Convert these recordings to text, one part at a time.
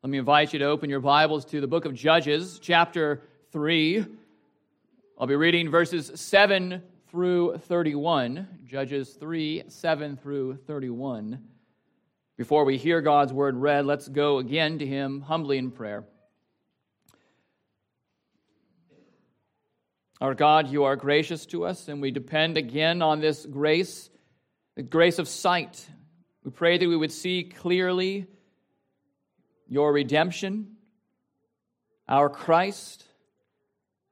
Let me invite you to open your Bibles to the book of Judges, chapter 3. I'll be reading verses 7 through 31. Judges 3, 7 through 31. Before we hear God's word read, let's go again to Him humbly in prayer. Our God, you are gracious to us, and we depend again on this grace, the grace of sight. We pray that we would see clearly your redemption, our Christ,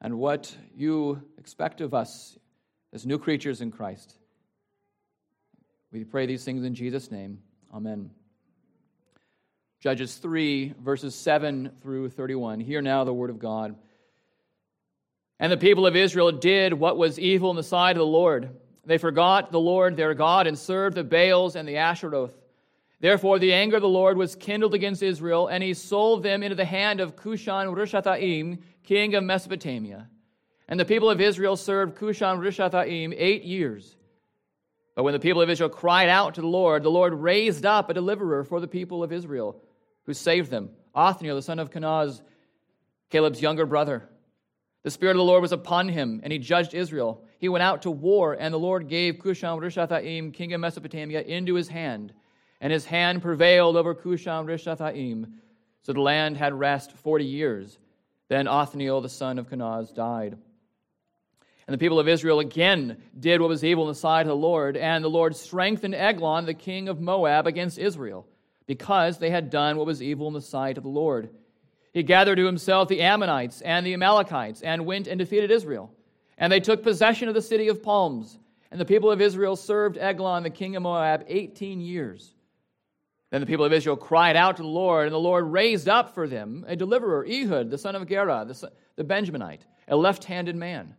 and what you expect of us as new creatures in Christ. We pray these things in Jesus' name. Amen. Judges 3, verses 7 through 31. Hear now the word of God. And the people of Israel did what was evil in the sight of the Lord. They forgot the Lord their God and served the Baals and the Asheroth. Therefore, the anger of the Lord was kindled against Israel, and he sold them into the hand of Cushan Rishathaim, king of Mesopotamia. And the people of Israel served Cushan Rishathaim eight years. But when the people of Israel cried out to the Lord, the Lord raised up a deliverer for the people of Israel, who saved them Othniel, the son of Kenaz, Caleb's younger brother. The Spirit of the Lord was upon him, and he judged Israel. He went out to war, and the Lord gave Cushan Rishathaim, king of Mesopotamia, into his hand and his hand prevailed over Cushan Rishathaim. So the land had rest forty years. Then Othniel, the son of Kenaz, died. And the people of Israel again did what was evil in the sight of the Lord, and the Lord strengthened Eglon, the king of Moab, against Israel, because they had done what was evil in the sight of the Lord. He gathered to himself the Ammonites and the Amalekites, and went and defeated Israel. And they took possession of the city of palms. And the people of Israel served Eglon, the king of Moab, 18 years. Then the people of Israel cried out to the Lord, and the Lord raised up for them a deliverer, Ehud, the son of Gera, the, the Benjaminite, a left handed man.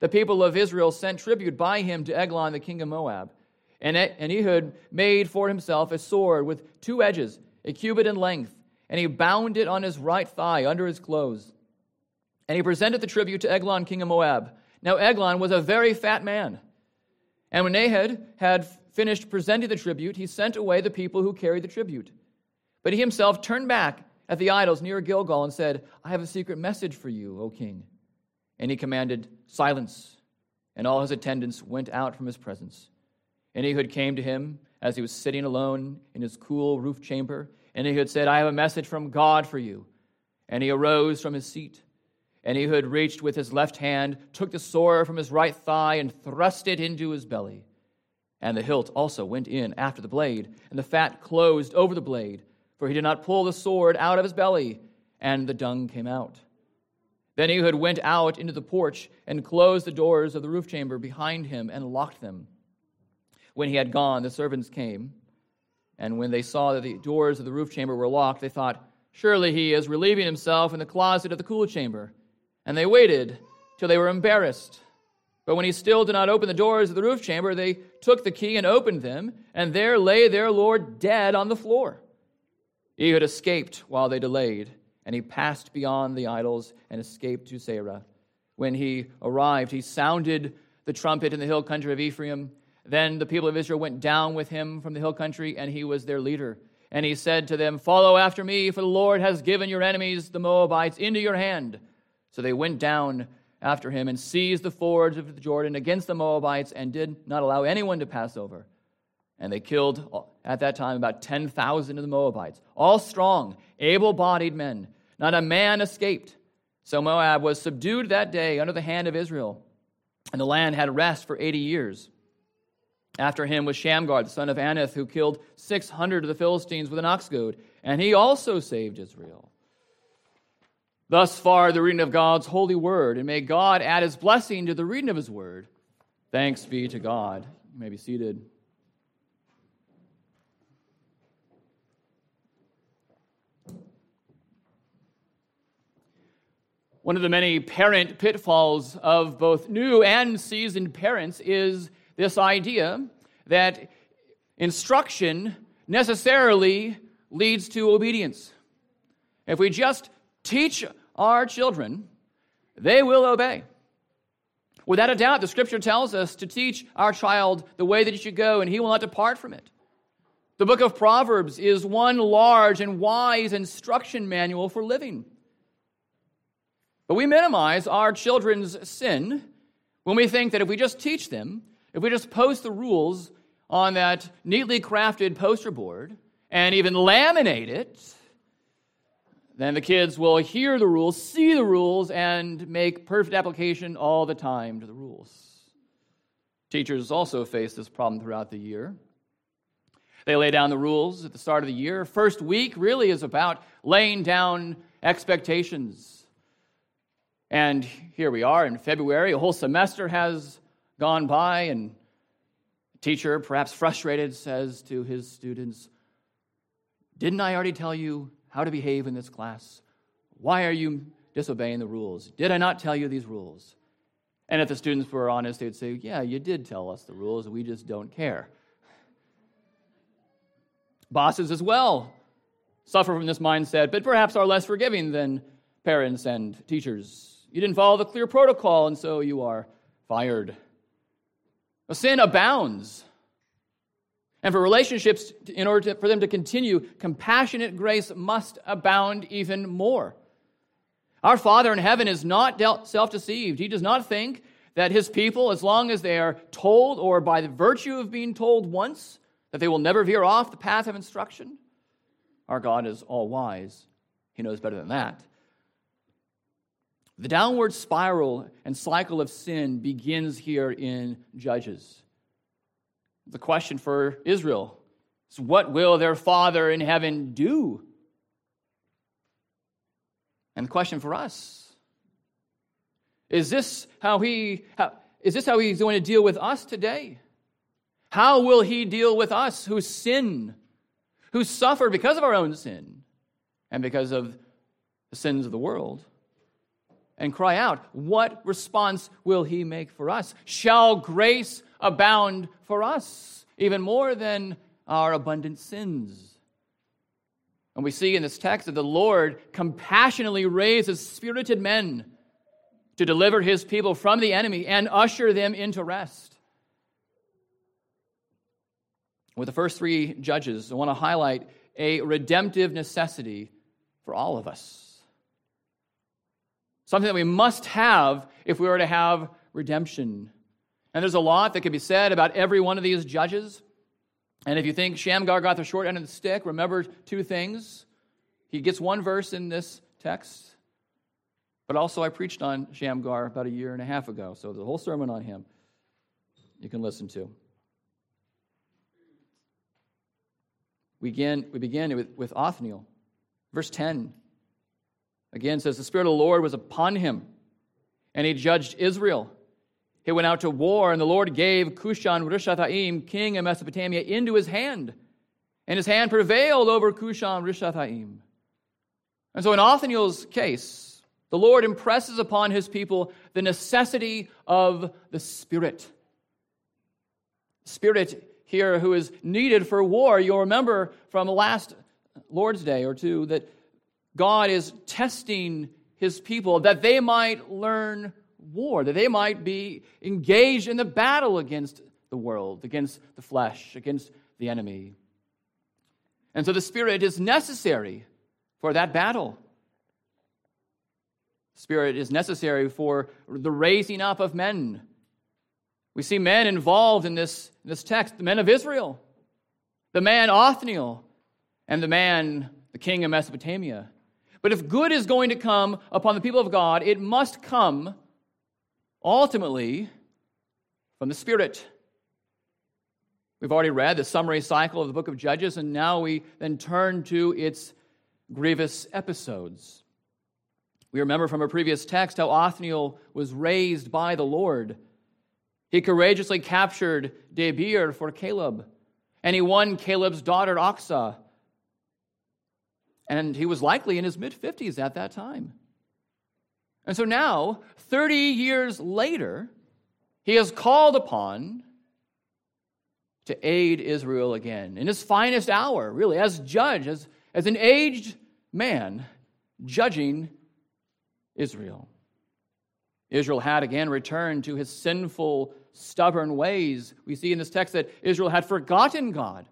The people of Israel sent tribute by him to Eglon, the king of Moab. And, and Ehud made for himself a sword with two edges, a cubit in length, and he bound it on his right thigh under his clothes. And he presented the tribute to Eglon, king of Moab. Now Eglon was a very fat man. And when Ehud had finished presenting the tribute, he sent away the people who carried the tribute. But he himself turned back at the idols near Gilgal and said, I have a secret message for you, O king. And he commanded, Silence. And all his attendants went out from his presence. And Ehud came to him as he was sitting alone in his cool roof chamber. And Ehud said, I have a message from God for you. And he arose from his seat. And Ehud reached with his left hand, took the sword from his right thigh, and thrust it into his belly. And the hilt also went in after the blade, and the fat closed over the blade, for he did not pull the sword out of his belly, and the dung came out. Then Ehud went out into the porch and closed the doors of the roof chamber behind him and locked them. When he had gone, the servants came, and when they saw that the doors of the roof chamber were locked, they thought, Surely he is relieving himself in the closet of the cool chamber. And they waited till they were embarrassed. But when he still did not open the doors of the roof chamber, they took the key and opened them, and there lay their Lord dead on the floor. He had escaped while they delayed, and he passed beyond the idols and escaped to Seirah. When he arrived, he sounded the trumpet in the hill country of Ephraim. Then the people of Israel went down with him from the hill country, and he was their leader. And he said to them, Follow after me, for the Lord has given your enemies, the Moabites, into your hand. So they went down after him and seized the fords of the Jordan against the Moabites and did not allow anyone to pass over. And they killed at that time about 10,000 of the Moabites, all strong, able bodied men. Not a man escaped. So Moab was subdued that day under the hand of Israel, and the land had rest for 80 years. After him was Shamgar, the son of Anath, who killed 600 of the Philistines with an ox goad, and he also saved Israel. Thus far, the reading of God's holy word, and may God add his blessing to the reading of his word. Thanks be to God. You may be seated. One of the many parent pitfalls of both new and seasoned parents is this idea that instruction necessarily leads to obedience. If we just teach our children, they will obey. Without a doubt, the scripture tells us to teach our child the way that he should go, and he will not depart from it. The book of Proverbs is one large and wise instruction manual for living. But we minimize our children's sin when we think that if we just teach them, if we just post the rules on that neatly crafted poster board and even laminate it, then the kids will hear the rules, see the rules, and make perfect application all the time to the rules. Teachers also face this problem throughout the year. They lay down the rules at the start of the year. First week really is about laying down expectations and here we are in February. A whole semester has gone by, and the teacher, perhaps frustrated, says to his students, Didn't I already tell you how to behave in this class? Why are you disobeying the rules? Did I not tell you these rules? And if the students were honest, they'd say, Yeah, you did tell us the rules, we just don't care. Bosses as well suffer from this mindset, but perhaps are less forgiving than parents and teachers. You didn't follow the clear protocol, and so you are fired. Sin abounds. And for relationships, in order to, for them to continue, compassionate grace must abound even more. Our Father in heaven is not self deceived. He does not think that his people, as long as they are told or by the virtue of being told once, that they will never veer off the path of instruction. Our God is all wise. He knows better than that. The downward spiral and cycle of sin begins here in Judges. The question for Israel is what will their Father in heaven do? And the question for us is this how he how, is this how he's going to deal with us today? How will he deal with us who sin, who suffer because of our own sin and because of the sins of the world? and cry out, What response will he make for us? Shall grace abound for us, even more than our abundant sins? And we see in this text that the Lord compassionately raises spirited men to deliver his people from the enemy and usher them into rest. With the first three judges, I want to highlight a redemptive necessity for all of us something that we must have if we are to have redemption. And there's a lot that can be said about every one of these judges. And if you think Shamgar got the short end of the stick, remember two things. He gets one verse in this text, but also I preached on Shamgar about a year and a half ago. So there's a whole sermon on him you can listen to. We begin, we begin with, with Othniel. Verse 10 Again, says, The Spirit of the Lord was upon him, and he judged Israel. He went out to war, and the Lord gave Cushan Rishathaim, king of Mesopotamia, into his hand. And his hand prevailed over Cushan Rishathaim. And so, in Othniel's case, the Lord impresses upon his people the necessity of the Spirit. Spirit here who is needed for war. You'll remember from last Lord's Day or two that God is testing his people that they might learn war, that they might be engaged in the battle against the world, against the flesh, against the enemy. And so the Spirit is necessary for that battle. Spirit is necessary for the raising up of men. We see men involved in this, in this text the men of Israel, the man Othniel, and the man, the king of Mesopotamia. But if good is going to come upon the people of God, it must come ultimately from the Spirit. We've already read the summary cycle of the book of Judges, and now we then turn to its grievous episodes. We remember from a previous text how Othniel was raised by the Lord. He courageously captured Debir for Caleb, and he won Caleb's daughter Achsah and he was likely in his mid 50s at that time. And so now, 30 years later, he is called upon to aid Israel again in his finest hour, really, as judge, as, as an aged man judging Israel. Israel had again returned to his sinful, stubborn ways. We see in this text that Israel had forgotten God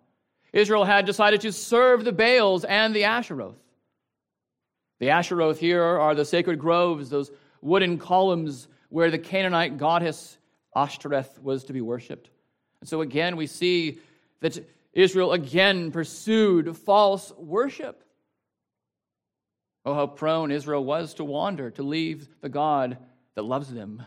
Israel had decided to serve the Baals and the Asheroth. The Asheroth here are the sacred groves, those wooden columns where the Canaanite goddess Ashtoreth was to be worshipped. And so again, we see that Israel again pursued false worship. Oh, how prone Israel was to wander, to leave the God that loves them.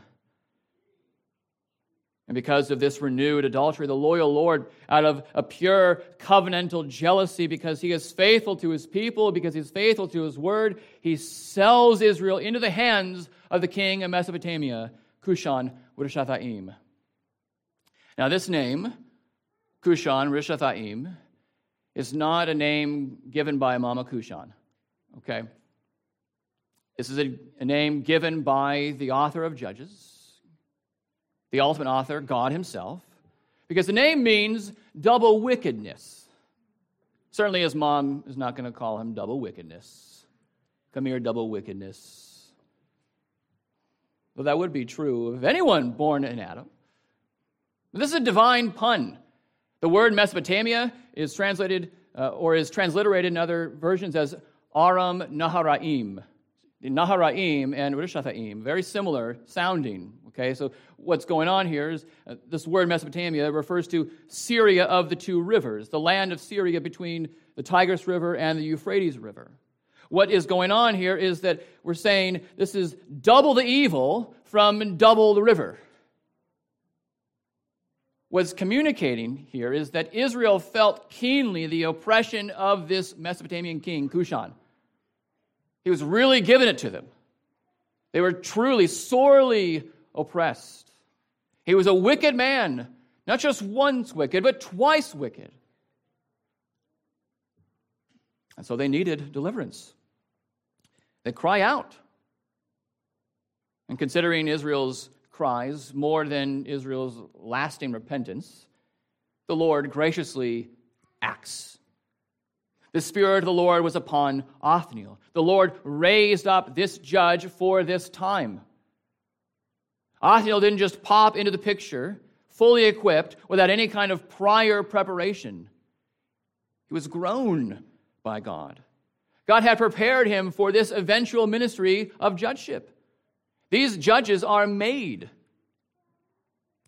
And because of this renewed adultery, the loyal Lord, out of a pure covenantal jealousy, because he is faithful to his people, because he is faithful to his word, he sells Israel into the hands of the king of Mesopotamia, Cushan Rishathaim. Now, this name, Cushan Rishathaim, is not a name given by Mama Cushan. Okay? This is a, a name given by the author of Judges the ultimate author, God Himself, because the name means double wickedness. Certainly, his mom is not going to call him double wickedness. Come here, double wickedness. Well, that would be true of anyone born in Adam. This is a divine pun. The word Mesopotamia is translated uh, or is transliterated in other versions as Aram Naharaim. Naharaim and Rishathaim, very similar sounding. Okay, so what's going on here is uh, this word Mesopotamia refers to Syria of the two rivers, the land of Syria between the Tigris River and the Euphrates River. What is going on here is that we're saying this is double the evil from double the river. What's communicating here is that Israel felt keenly the oppression of this Mesopotamian king, Cushan. He was really giving it to them. They were truly, sorely oppressed. He was a wicked man, not just once wicked, but twice wicked. And so they needed deliverance. They cry out. And considering Israel's cries more than Israel's lasting repentance, the Lord graciously acts. The Spirit of the Lord was upon Othniel. The Lord raised up this judge for this time. Othniel didn't just pop into the picture, fully equipped, without any kind of prior preparation. He was grown by God. God had prepared him for this eventual ministry of judgeship. These judges are made.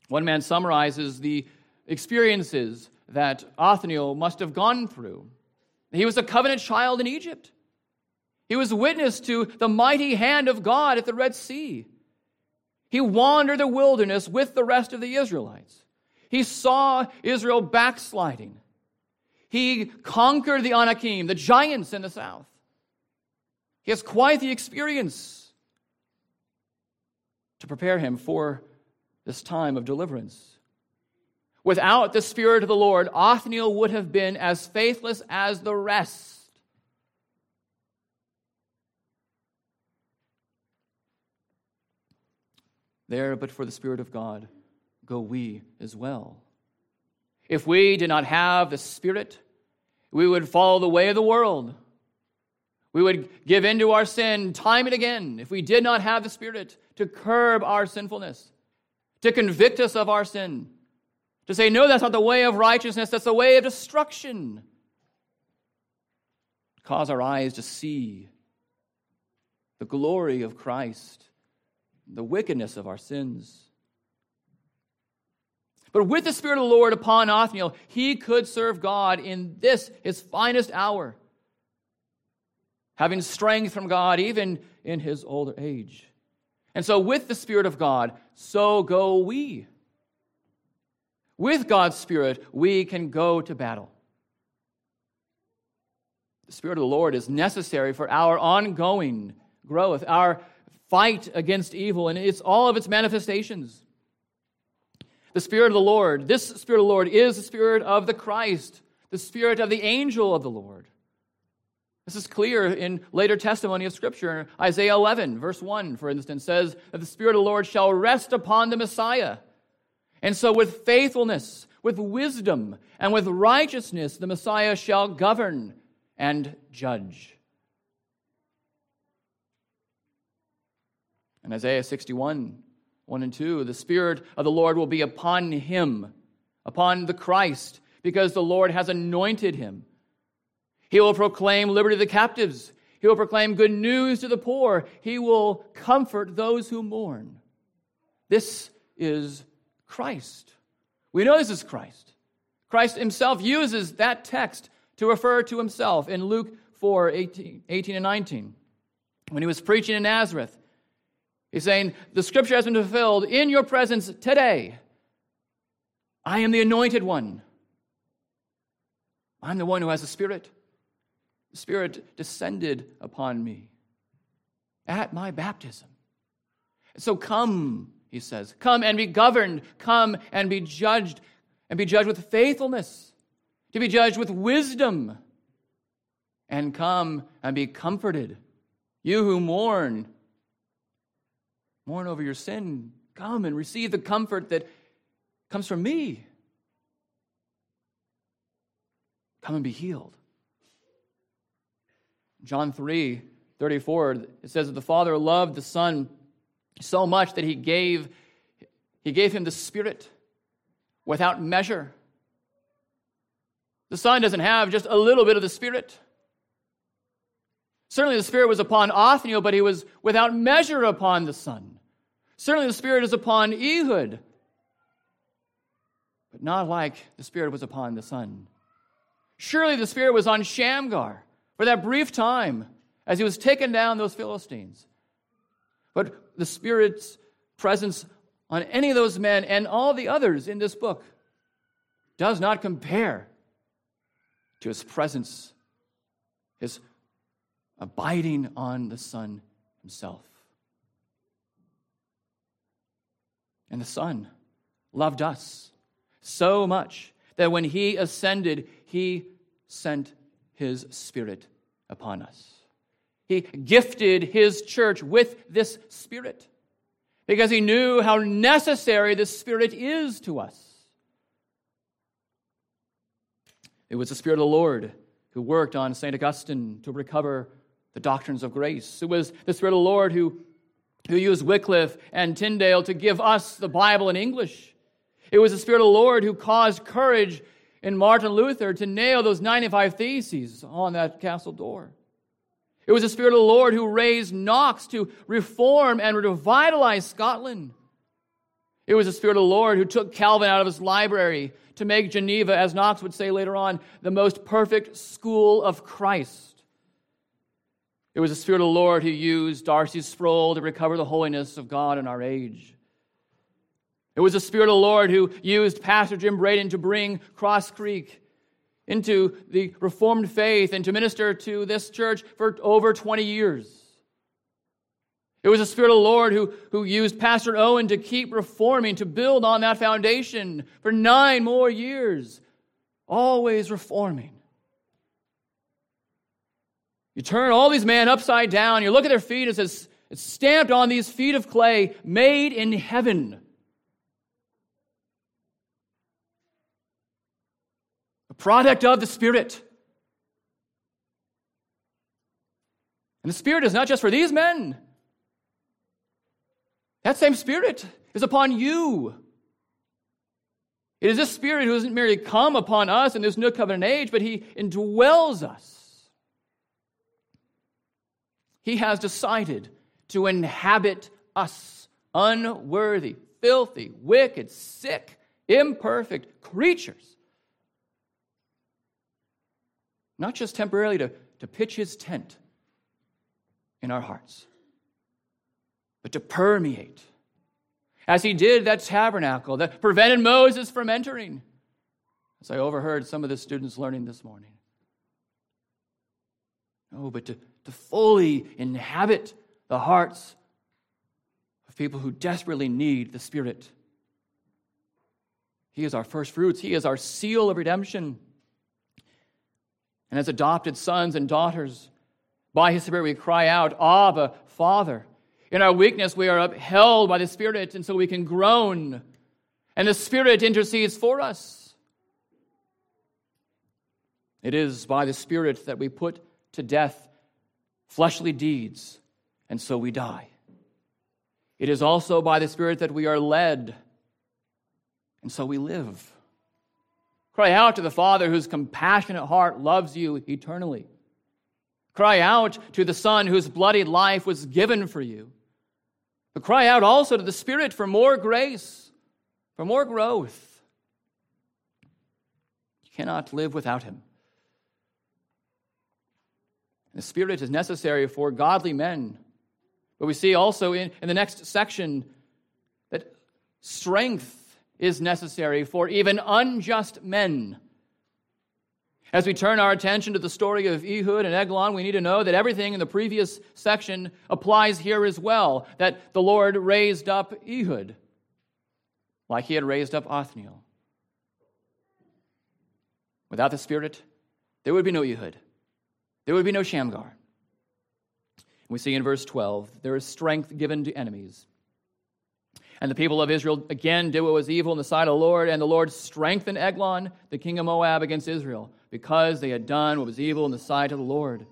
One man summarizes the experiences that Othniel must have gone through. He was a covenant child in Egypt. He was witness to the mighty hand of God at the Red Sea. He wandered the wilderness with the rest of the Israelites. He saw Israel backsliding. He conquered the Anakim, the giants in the south. He has quite the experience to prepare him for this time of deliverance. Without the Spirit of the Lord, Othniel would have been as faithless as the rest. There, but for the Spirit of God, go we as well. If we did not have the Spirit, we would follow the way of the world. We would give in to our sin time and again if we did not have the Spirit to curb our sinfulness, to convict us of our sin, to say, no, that's not the way of righteousness, that's the way of destruction. Cause our eyes to see the glory of Christ the wickedness of our sins. But with the Spirit of the Lord upon Othniel, he could serve God in this, his finest hour, having strength from God even in his older age. And so, with the Spirit of God, so go we. With God's Spirit, we can go to battle. The Spirit of the Lord is necessary for our ongoing growth, our fight against evil and it's all of its manifestations. The Spirit of the Lord, this Spirit of the Lord is the Spirit of the Christ, the Spirit of the angel of the Lord. This is clear in later testimony of Scripture. Isaiah 11, verse 1, for instance, says that the Spirit of the Lord shall rest upon the Messiah. And so, with faithfulness, with wisdom, and with righteousness, the Messiah shall govern and judge. In Isaiah 61, 1 and 2, the Spirit of the Lord will be upon him, upon the Christ, because the Lord has anointed him. He will proclaim liberty to the captives. He will proclaim good news to the poor. He will comfort those who mourn. This is Christ. We know this is Christ. Christ himself uses that text to refer to himself in Luke 4 18, 18 and 19. When he was preaching in Nazareth, he's saying, The scripture has been fulfilled in your presence today. I am the anointed one. I'm the one who has the Spirit. The Spirit descended upon me at my baptism. So come, he says, come and be governed, come and be judged, and be judged with faithfulness, to be judged with wisdom, and come and be comforted. You who mourn, mourn over your sin, come and receive the comfort that comes from me. Come and be healed. John 3 34, it says that the Father loved the Son so much that he gave, he gave him the Spirit without measure. The Son doesn't have just a little bit of the Spirit. Certainly the Spirit was upon Othniel, but he was without measure upon the Son. Certainly the Spirit is upon Ehud, but not like the Spirit was upon the Son. Surely the Spirit was on Shamgar for that brief time as he was taking down those Philistines. But the Spirit's presence on any of those men and all the others in this book does not compare to his presence, his abiding on the Son himself. And the Son loved us so much that when he ascended, he sent his Spirit upon us. He gifted his church with this Spirit because he knew how necessary the Spirit is to us. It was the Spirit of the Lord who worked on St. Augustine to recover the doctrines of grace. It was the Spirit of the Lord who, who used Wycliffe and Tyndale to give us the Bible in English. It was the Spirit of the Lord who caused courage in Martin Luther to nail those 95 theses on that castle door. It was the Spirit of the Lord who raised Knox to reform and revitalize Scotland. It was the Spirit of the Lord who took Calvin out of his library to make Geneva, as Knox would say later on, the most perfect school of Christ. It was the Spirit of the Lord who used R.C. Sproul to recover the holiness of God in our age. It was the Spirit of the Lord who used Pastor Jim Braden to bring Cross Creek into the Reformed faith and to minister to this church for over 20 years. It was the Spirit of the Lord who, who used Pastor Owen to keep reforming, to build on that foundation for nine more years, always reforming. You turn all these men upside down, you look at their feet, it says, it's stamped on these feet of clay, made in heaven. Product of the Spirit. And the Spirit is not just for these men. That same Spirit is upon you. It is this Spirit who doesn't merely come upon us in this new covenant age, but He indwells us. He has decided to inhabit us, unworthy, filthy, wicked, sick, imperfect creatures not just temporarily to, to pitch his tent in our hearts, but to permeate. As he did that tabernacle that prevented Moses from entering, as I overheard some of the students learning this morning. No, but to, to fully inhabit the hearts of people who desperately need the Spirit. He is our first fruits, He is our seal of redemption. And as adopted sons and daughters, by his Spirit we cry out, Abba, Father. In our weakness, we are upheld by the Spirit, and so we can groan. And the Spirit intercedes for us. It is by the Spirit that we put to death fleshly deeds, and so we die. It is also by the Spirit that we are led, and so we live. Cry out to the Father whose compassionate heart loves you eternally. Cry out to the Son whose bloodied life was given for you. But cry out also to the Spirit for more grace, for more growth. You cannot live without Him. The Spirit is necessary for godly men. But we see also in, in the next section that strength is necessary for even unjust men. As we turn our attention to the story of Ehud and Eglon, we need to know that everything in the previous section applies here as well. That the Lord raised up Ehud, like he had raised up Othniel. Without the Spirit, there would be no Ehud, there would be no Shamgar. We see in verse 12 there is strength given to enemies. And the people of Israel again did what was evil in the sight of the Lord, and the Lord strengthened Eglon, the king of Moab, against Israel, because they had done what was evil in the sight of the Lord.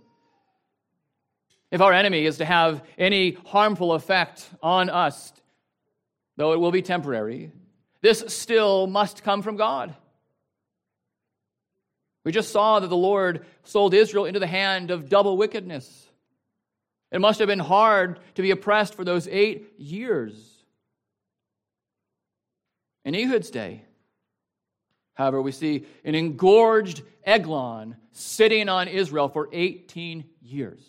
If our enemy is to have any harmful effect on us, though it will be temporary, this still must come from God. We just saw that the Lord sold Israel into the hand of double wickedness. It must have been hard to be oppressed for those eight years. In Ehud's day, however, we see an engorged Eglon sitting on Israel for 18 years.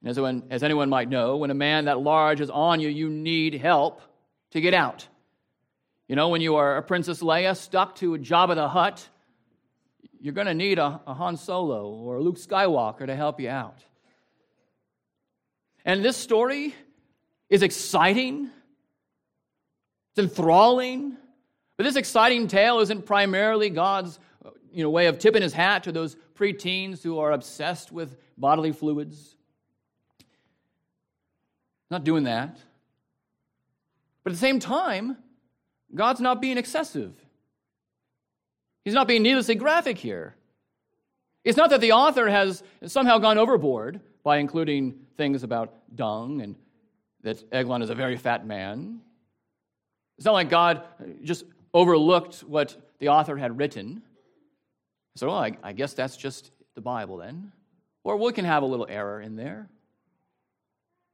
And as, when, as anyone might know, when a man that large is on you, you need help to get out. You know, when you are a Princess Leia stuck to a Jabba the Hutt, you're going to need a, a Han Solo or a Luke Skywalker to help you out. And this story is exciting it's enthralling. But this exciting tale isn't primarily God's you know, way of tipping his hat to those preteens who are obsessed with bodily fluids. Not doing that. But at the same time, God's not being excessive. He's not being needlessly graphic here. It's not that the author has somehow gone overboard by including things about dung and that Eglon is a very fat man. It's not like God just overlooked what the author had written. So, well, I, I guess that's just the Bible then. Or we can have a little error in there.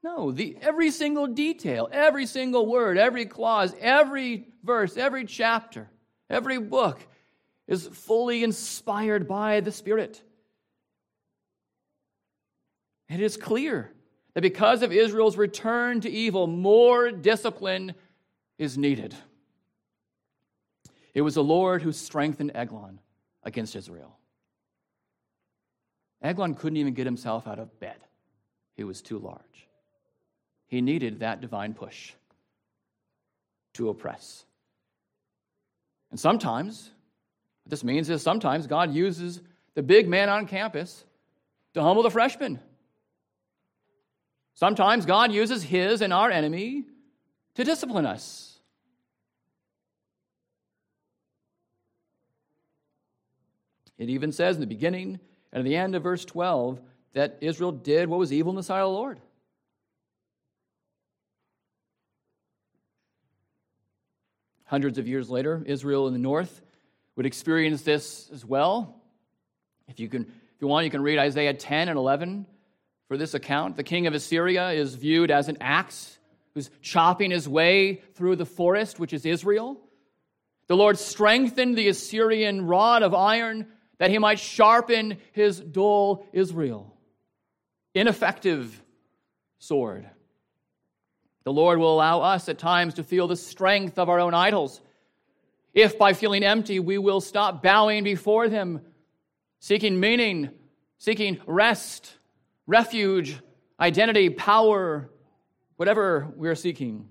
No, the, every single detail, every single word, every clause, every verse, every chapter, every book is fully inspired by the Spirit. It is clear that because of Israel's return to evil, more discipline is needed. It was the Lord who strengthened Eglon against Israel. Eglon couldn't even get himself out of bed, he was too large. He needed that divine push to oppress. And sometimes, what this means is sometimes God uses the big man on campus to humble the freshman. Sometimes God uses his and our enemy to discipline us. It even says in the beginning and at the end of verse 12 that Israel did what was evil in the sight of the Lord. Hundreds of years later, Israel in the north would experience this as well. If you can, if you want, you can read Isaiah 10 and 11 for this account. The king of Assyria is viewed as an axe who's chopping his way through the forest, which is Israel. The Lord strengthened the Assyrian rod of iron that he might sharpen his dull Israel. Ineffective sword. The Lord will allow us at times to feel the strength of our own idols. If by feeling empty we will stop bowing before them, seeking meaning, seeking rest, refuge, identity, power, whatever we're seeking.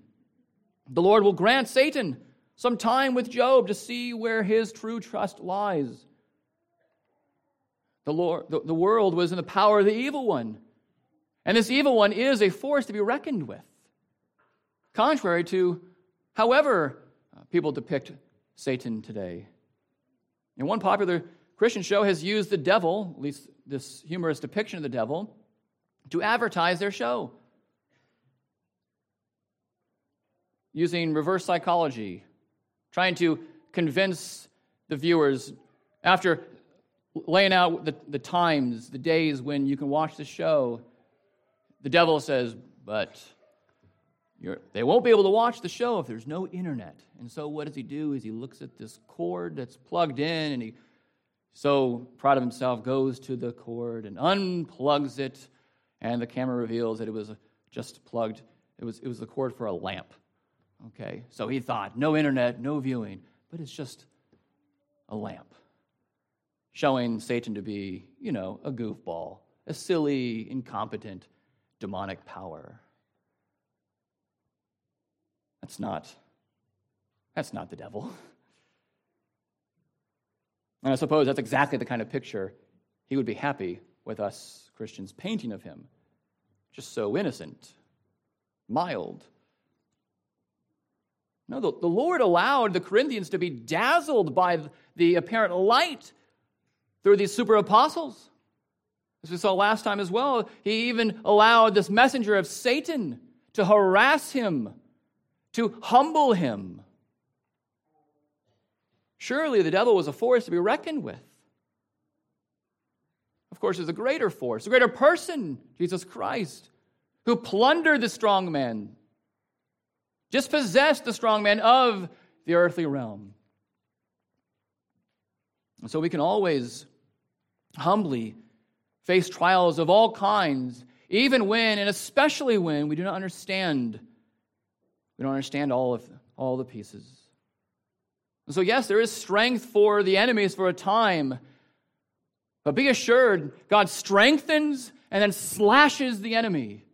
The Lord will grant Satan some time with Job to see where his true trust lies. The, Lord, the, the world was in the power of the evil one. And this evil one is a force to be reckoned with. Contrary to however uh, people depict Satan today. And one popular Christian show has used the devil, at least this humorous depiction of the devil, to advertise their show. Using reverse psychology, trying to convince the viewers, after laying out the, the times, the days when you can watch the show, the devil says, But they won't be able to watch the show if there's no internet. And so, what does he do? Is he looks at this cord that's plugged in, and he, so proud of himself, goes to the cord and unplugs it, and the camera reveals that it was just plugged. It was, it was the cord for a lamp. Okay, so he thought, no internet, no viewing, but it's just a lamp, showing Satan to be, you know, a goofball, a silly, incompetent, demonic power. That's not, that's not the devil. And I suppose that's exactly the kind of picture he would be happy with us Christians painting of him. Just so innocent, mild, no, the, the Lord allowed the Corinthians to be dazzled by the apparent light through these super apostles. As we saw last time as well, he even allowed this messenger of Satan to harass him, to humble him. Surely the devil was a force to be reckoned with. Of course, there's a greater force, a greater person, Jesus Christ, who plundered the strong man, dispossessed the strong man of the earthly realm. And so we can always humbly face trials of all kinds, even when, and especially when, we do not understand. We don't understand all of all the pieces. And so, yes, there is strength for the enemies for a time, but be assured, God strengthens and then slashes the enemy.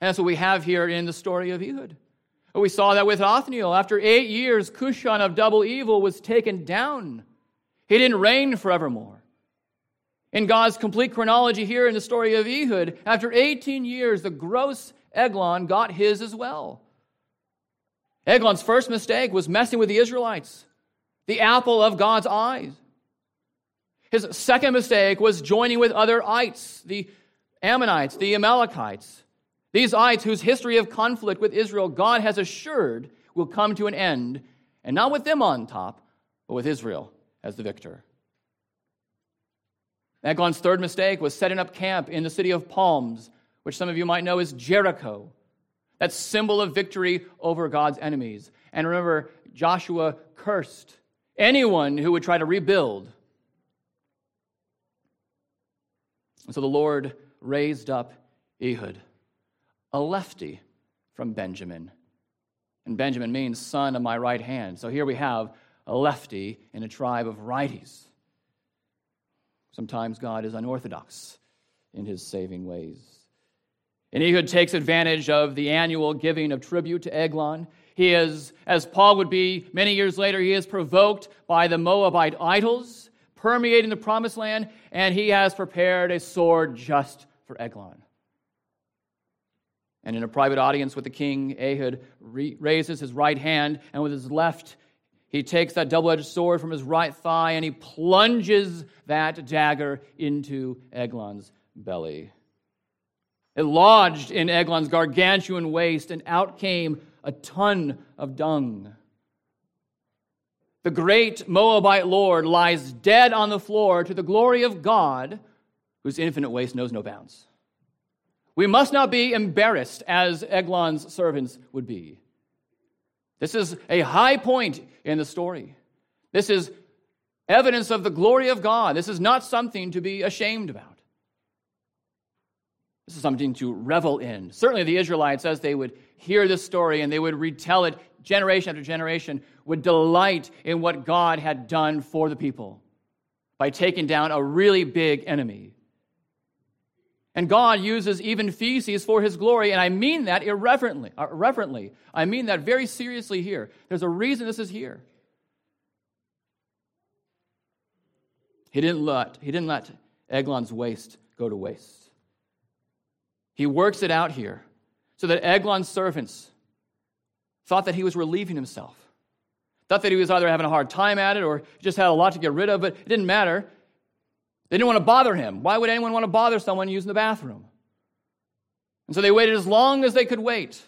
And that's what we have here in the story of Ehud. We saw that with Othniel. After eight years, Cushan of double evil was taken down. He didn't reign forevermore. In God's complete chronology here in the story of Ehud, after 18 years, the gross Eglon got his as well. Eglon's first mistake was messing with the Israelites, the apple of God's eyes. His second mistake was joining with other ites, the Ammonites, the Amalekites. These ites, whose history of conflict with Israel God has assured will come to an end, and not with them on top, but with Israel as the victor. Eglon's third mistake was setting up camp in the city of palms, which some of you might know as Jericho. That symbol of victory over God's enemies. And remember, Joshua cursed anyone who would try to rebuild. And so the Lord raised up Ehud a lefty from Benjamin. And Benjamin means son of my right hand. So here we have a lefty in a tribe of righties. Sometimes God is unorthodox in his saving ways. And Ehud takes advantage of the annual giving of tribute to Eglon. He is, as Paul would be many years later, he is provoked by the Moabite idols permeating the promised land, and he has prepared a sword just for Eglon. And in a private audience with the king, Ehud re- raises his right hand, and with his left, he takes that double edged sword from his right thigh and he plunges that dagger into Eglon's belly. It lodged in Eglon's gargantuan waist, and out came a ton of dung. The great Moabite lord lies dead on the floor to the glory of God, whose infinite waste knows no bounds. We must not be embarrassed as Eglon's servants would be. This is a high point in the story. This is evidence of the glory of God. This is not something to be ashamed about. This is something to revel in. Certainly, the Israelites, as they would hear this story and they would retell it generation after generation, would delight in what God had done for the people by taking down a really big enemy. And God uses even feces for his glory, and I mean that irreverently. Uh, reverently. I mean that very seriously here. There's a reason this is here. He didn't let, he didn't let Eglon's waste go to waste. He works it out here so that Eglon's servants thought that he was relieving himself. Thought that he was either having a hard time at it or just had a lot to get rid of, but it didn't matter. They didn't want to bother him. Why would anyone want to bother someone using the bathroom? And so they waited as long as they could wait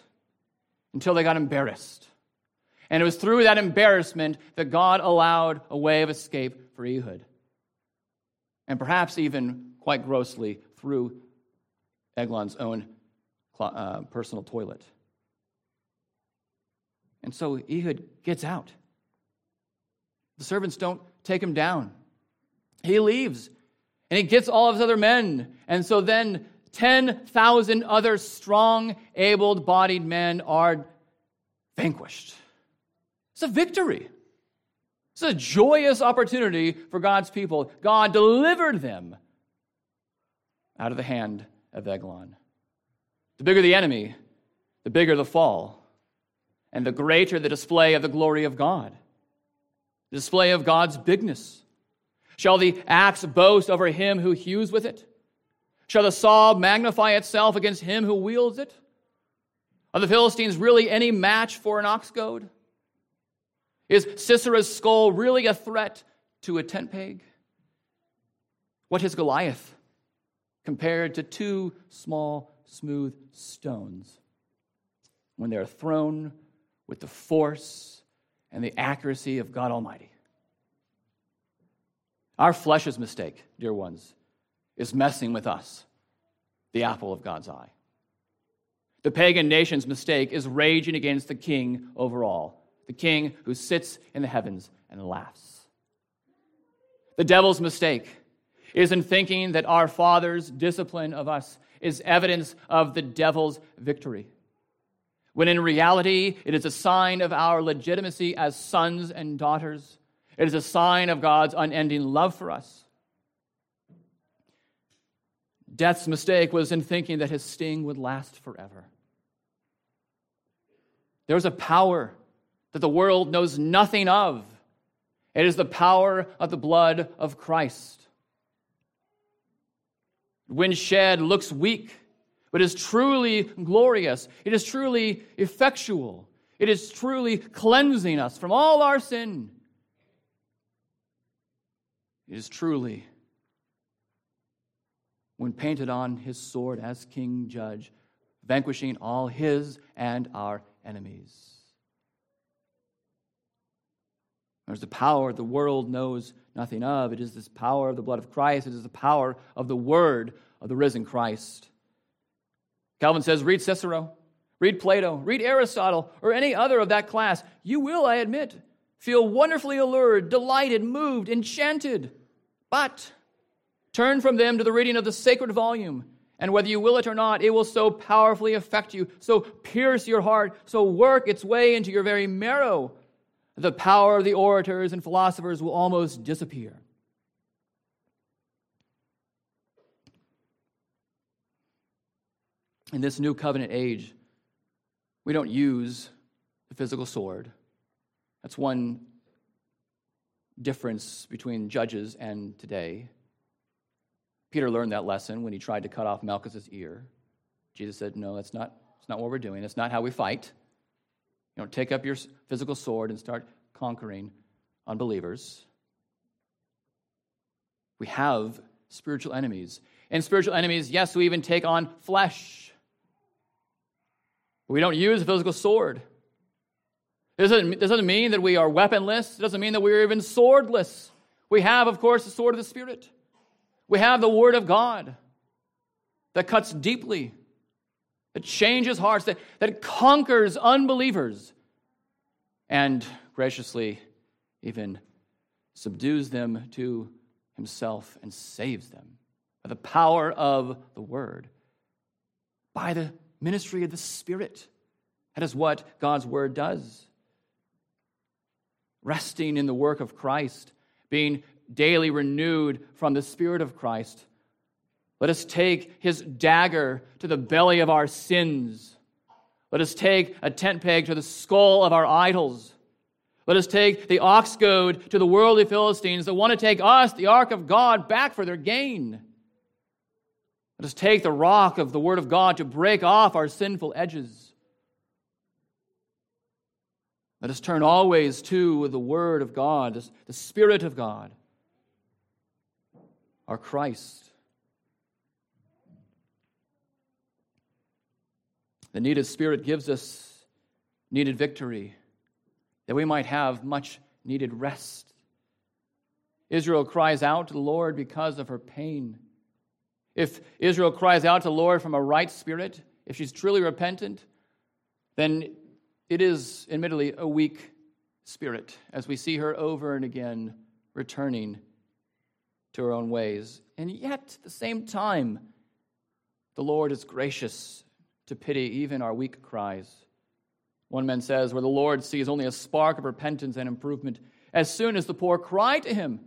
until they got embarrassed. And it was through that embarrassment that God allowed a way of escape for Ehud. And perhaps even quite grossly through Eglon's own uh, personal toilet. And so Ehud gets out. The servants don't take him down. He leaves and he gets all of his other men. And so then 10,000 other strong, able bodied men are vanquished. It's a victory. It's a joyous opportunity for God's people. God delivered them out of the hand of Eglon. The bigger the enemy, the bigger the fall, and the greater the display of the glory of God, the display of God's bigness. Shall the axe boast over him who hews with it? Shall the saw magnify itself against him who wields it? Are the Philistines really any match for an ox goad? Is Sisera's skull really a threat to a tent peg? What is Goliath compared to two small, smooth stones when they are thrown with the force and the accuracy of God Almighty? Our flesh's mistake, dear ones, is messing with us, the apple of God's eye. The pagan nation's mistake is raging against the king over all, the king who sits in the heavens and laughs. The devil's mistake is in thinking that our Father's discipline of us is evidence of the devil's victory, when in reality it is a sign of our legitimacy as sons and daughters. It is a sign of God's unending love for us. Death's mistake was in thinking that his sting would last forever. There's a power that the world knows nothing of. It is the power of the blood of Christ. When shed, looks weak, but is truly glorious. It is truly effectual. It is truly cleansing us from all our sin. Is truly when painted on his sword as king judge, vanquishing all his and our enemies. There's the power the world knows nothing of. It is this power of the blood of Christ. It is the power of the word of the risen Christ. Calvin says, read Cicero, read Plato, read Aristotle, or any other of that class. You will, I admit, feel wonderfully allured, delighted, moved, enchanted. But Turn from them to the reading of the sacred volume, and whether you will it or not, it will so powerfully affect you, so pierce your heart, so work its way into your very marrow. The power of the orators and philosophers will almost disappear. In this new covenant age, we don't use the physical sword. That's one difference between judges and today. Peter learned that lesson when he tried to cut off Malchus's ear. Jesus said, No, that's not, that's not what we're doing. That's not how we fight. You don't take up your physical sword and start conquering unbelievers. We have spiritual enemies. And spiritual enemies, yes, we even take on flesh. We don't use a physical sword. Doesn't, doesn't mean that we are weaponless. It doesn't mean that we're even swordless. We have, of course, the sword of the Spirit. We have the Word of God that cuts deeply, that changes hearts, that, that conquers unbelievers, and graciously even subdues them to Himself and saves them by the power of the Word, by the ministry of the Spirit. That is what God's Word does. Resting in the work of Christ, being daily renewed from the Spirit of Christ. Let us take his dagger to the belly of our sins. Let us take a tent peg to the skull of our idols. Let us take the ox goad to the worldly Philistines that want to take us, the ark of God, back for their gain. Let us take the rock of the Word of God to break off our sinful edges. Let us turn always to the Word of God, the Spirit of God, our Christ. The needed Spirit gives us needed victory. that we might have much needed rest. Israel cries out to the Lord because of her pain. If Israel cries out to the Lord from a right spirit, if she's truly repentant, then it is admittedly a weak spirit as we see her over and again returning to her own ways. And yet, at the same time, the Lord is gracious to pity even our weak cries. One man says, Where the Lord sees only a spark of repentance and improvement, as soon as the poor cry to him,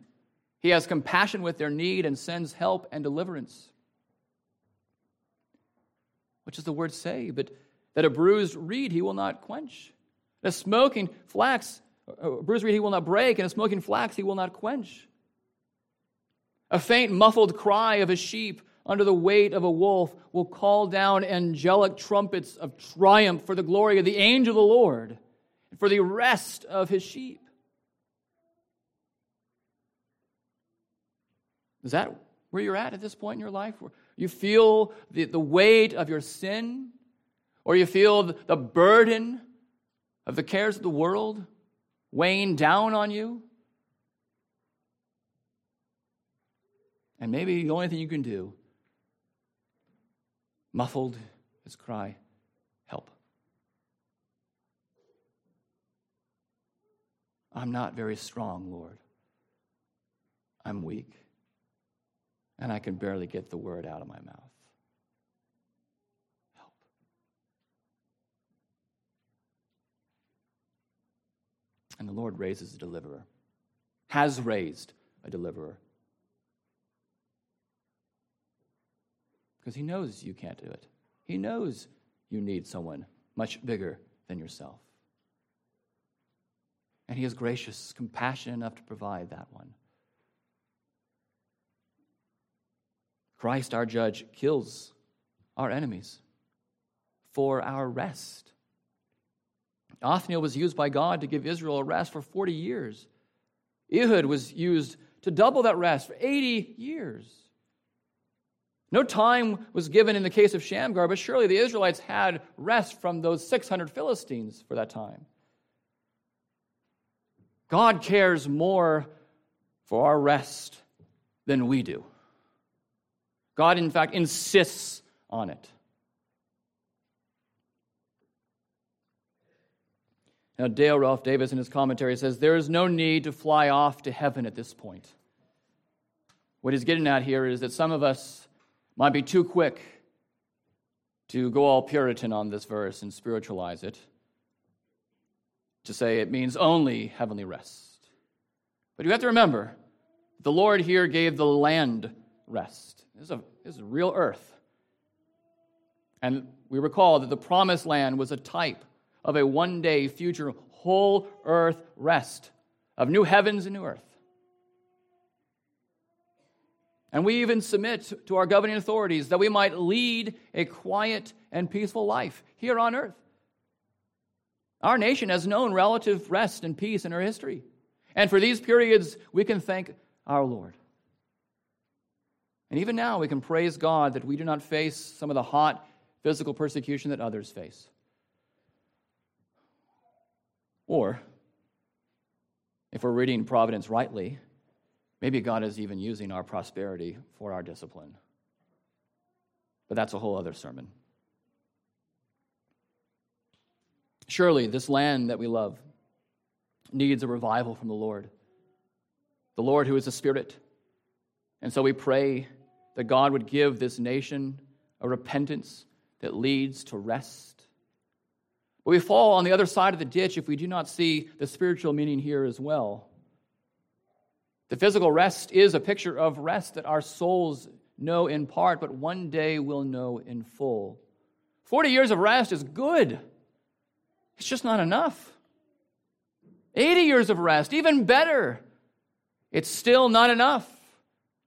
he has compassion with their need and sends help and deliverance. What does the word say? But that a bruised reed he will not quench. A smoking flax, a bruised reed he will not break, and a smoking flax he will not quench. A faint, muffled cry of a sheep under the weight of a wolf will call down angelic trumpets of triumph for the glory of the angel of the Lord and for the rest of his sheep. Is that where you're at at this point in your life? Where you feel the, the weight of your sin, or you feel the burden of the cares of the world weighing down on you? And maybe the only thing you can do, muffled, is cry, Help. I'm not very strong, Lord. I'm weak. And I can barely get the word out of my mouth. Help. And the Lord raises a deliverer, has raised a deliverer. because he knows you can't do it. He knows you need someone much bigger than yourself. And he is gracious, compassionate enough to provide that one. Christ, our judge, kills our enemies for our rest. Othniel was used by God to give Israel a rest for 40 years. Ehud was used to double that rest for 80 years. No time was given in the case of Shamgar, but surely the Israelites had rest from those 600 Philistines for that time. God cares more for our rest than we do. God, in fact, insists on it. Now, Dale Ralph Davis in his commentary says there is no need to fly off to heaven at this point. What he's getting at here is that some of us might be too quick to go all Puritan on this verse and spiritualize it, to say it means only heavenly rest. But you have to remember, the Lord here gave the land rest. This is, a, this is real earth. And we recall that the promised land was a type of a one day future whole earth rest of new heavens and new earth. And we even submit to our governing authorities that we might lead a quiet and peaceful life here on earth. Our nation has known relative rest and peace in our history. And for these periods, we can thank our Lord. And even now, we can praise God that we do not face some of the hot physical persecution that others face. Or, if we're reading Providence rightly, Maybe God is even using our prosperity for our discipline. But that's a whole other sermon. Surely, this land that we love needs a revival from the Lord, the Lord who is a spirit. And so we pray that God would give this nation a repentance that leads to rest. But we fall on the other side of the ditch if we do not see the spiritual meaning here as well. The physical rest is a picture of rest that our souls know in part, but one day will know in full. 40 years of rest is good, it's just not enough. 80 years of rest, even better. It's still not enough.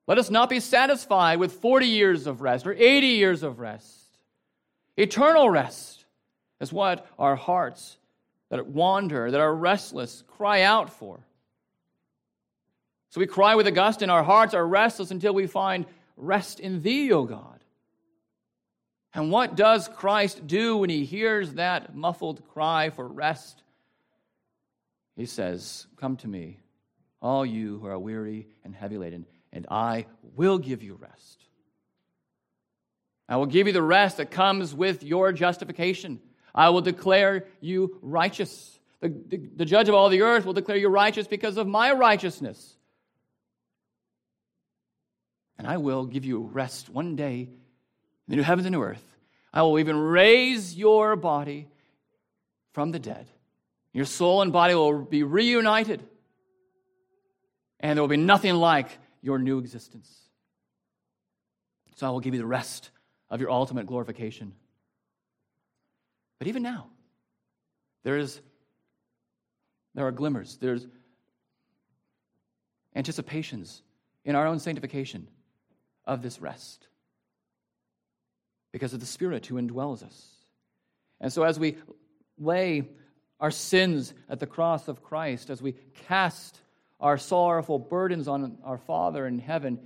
Let us not be satisfied with 40 years of rest or 80 years of rest. Eternal rest is what our hearts that wander, that are restless, cry out for. So we cry with Augustine, our hearts are restless until we find rest in Thee, O God. And what does Christ do when he hears that muffled cry for rest? He says, Come to me, all you who are weary and heavy laden, and I will give you rest. I will give you the rest that comes with your justification. I will declare you righteous. The, the, the, judge of all the earth will declare you righteous because of my righteousness. And I will give you rest one day in the new heavens and new earth. I will even raise your body from the dead. Your soul and body will be reunited. And there will be nothing like your new existence. So I will give you the rest of your ultimate glorification. But even now, there is there are glimmers, there's anticipations in our own sanctification of this rest because of the Spirit who indwells us. And so, as we lay our sins at the cross of Christ, as we cast our sorrowful burdens on our Father in heaven,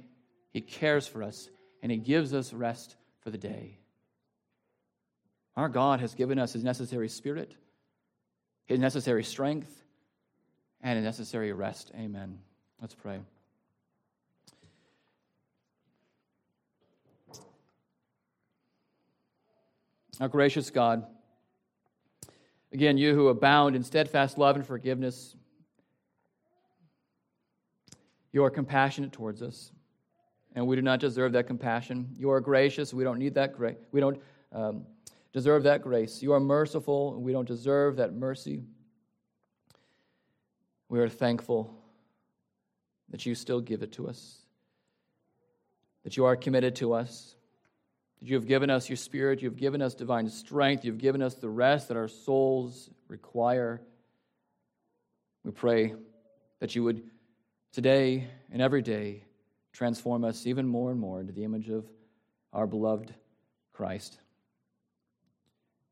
He cares for us and He gives us rest for the day. Our God has given us His necessary Spirit, His necessary strength, and a necessary rest. Amen. Let's pray. Our gracious God, again, you who abound in steadfast love and forgiveness, you are compassionate towards us, and we do not deserve that compassion. You are gracious, we don't need that grace. We don't um, deserve that grace. You are merciful, and we don't deserve that mercy. We are thankful that you still give it to us, that you are committed to us that you have given us your spirit, you've given us divine strength, you've given us the rest that our souls require. We pray that you would today and every day transform us even more and more into the image of our beloved Christ.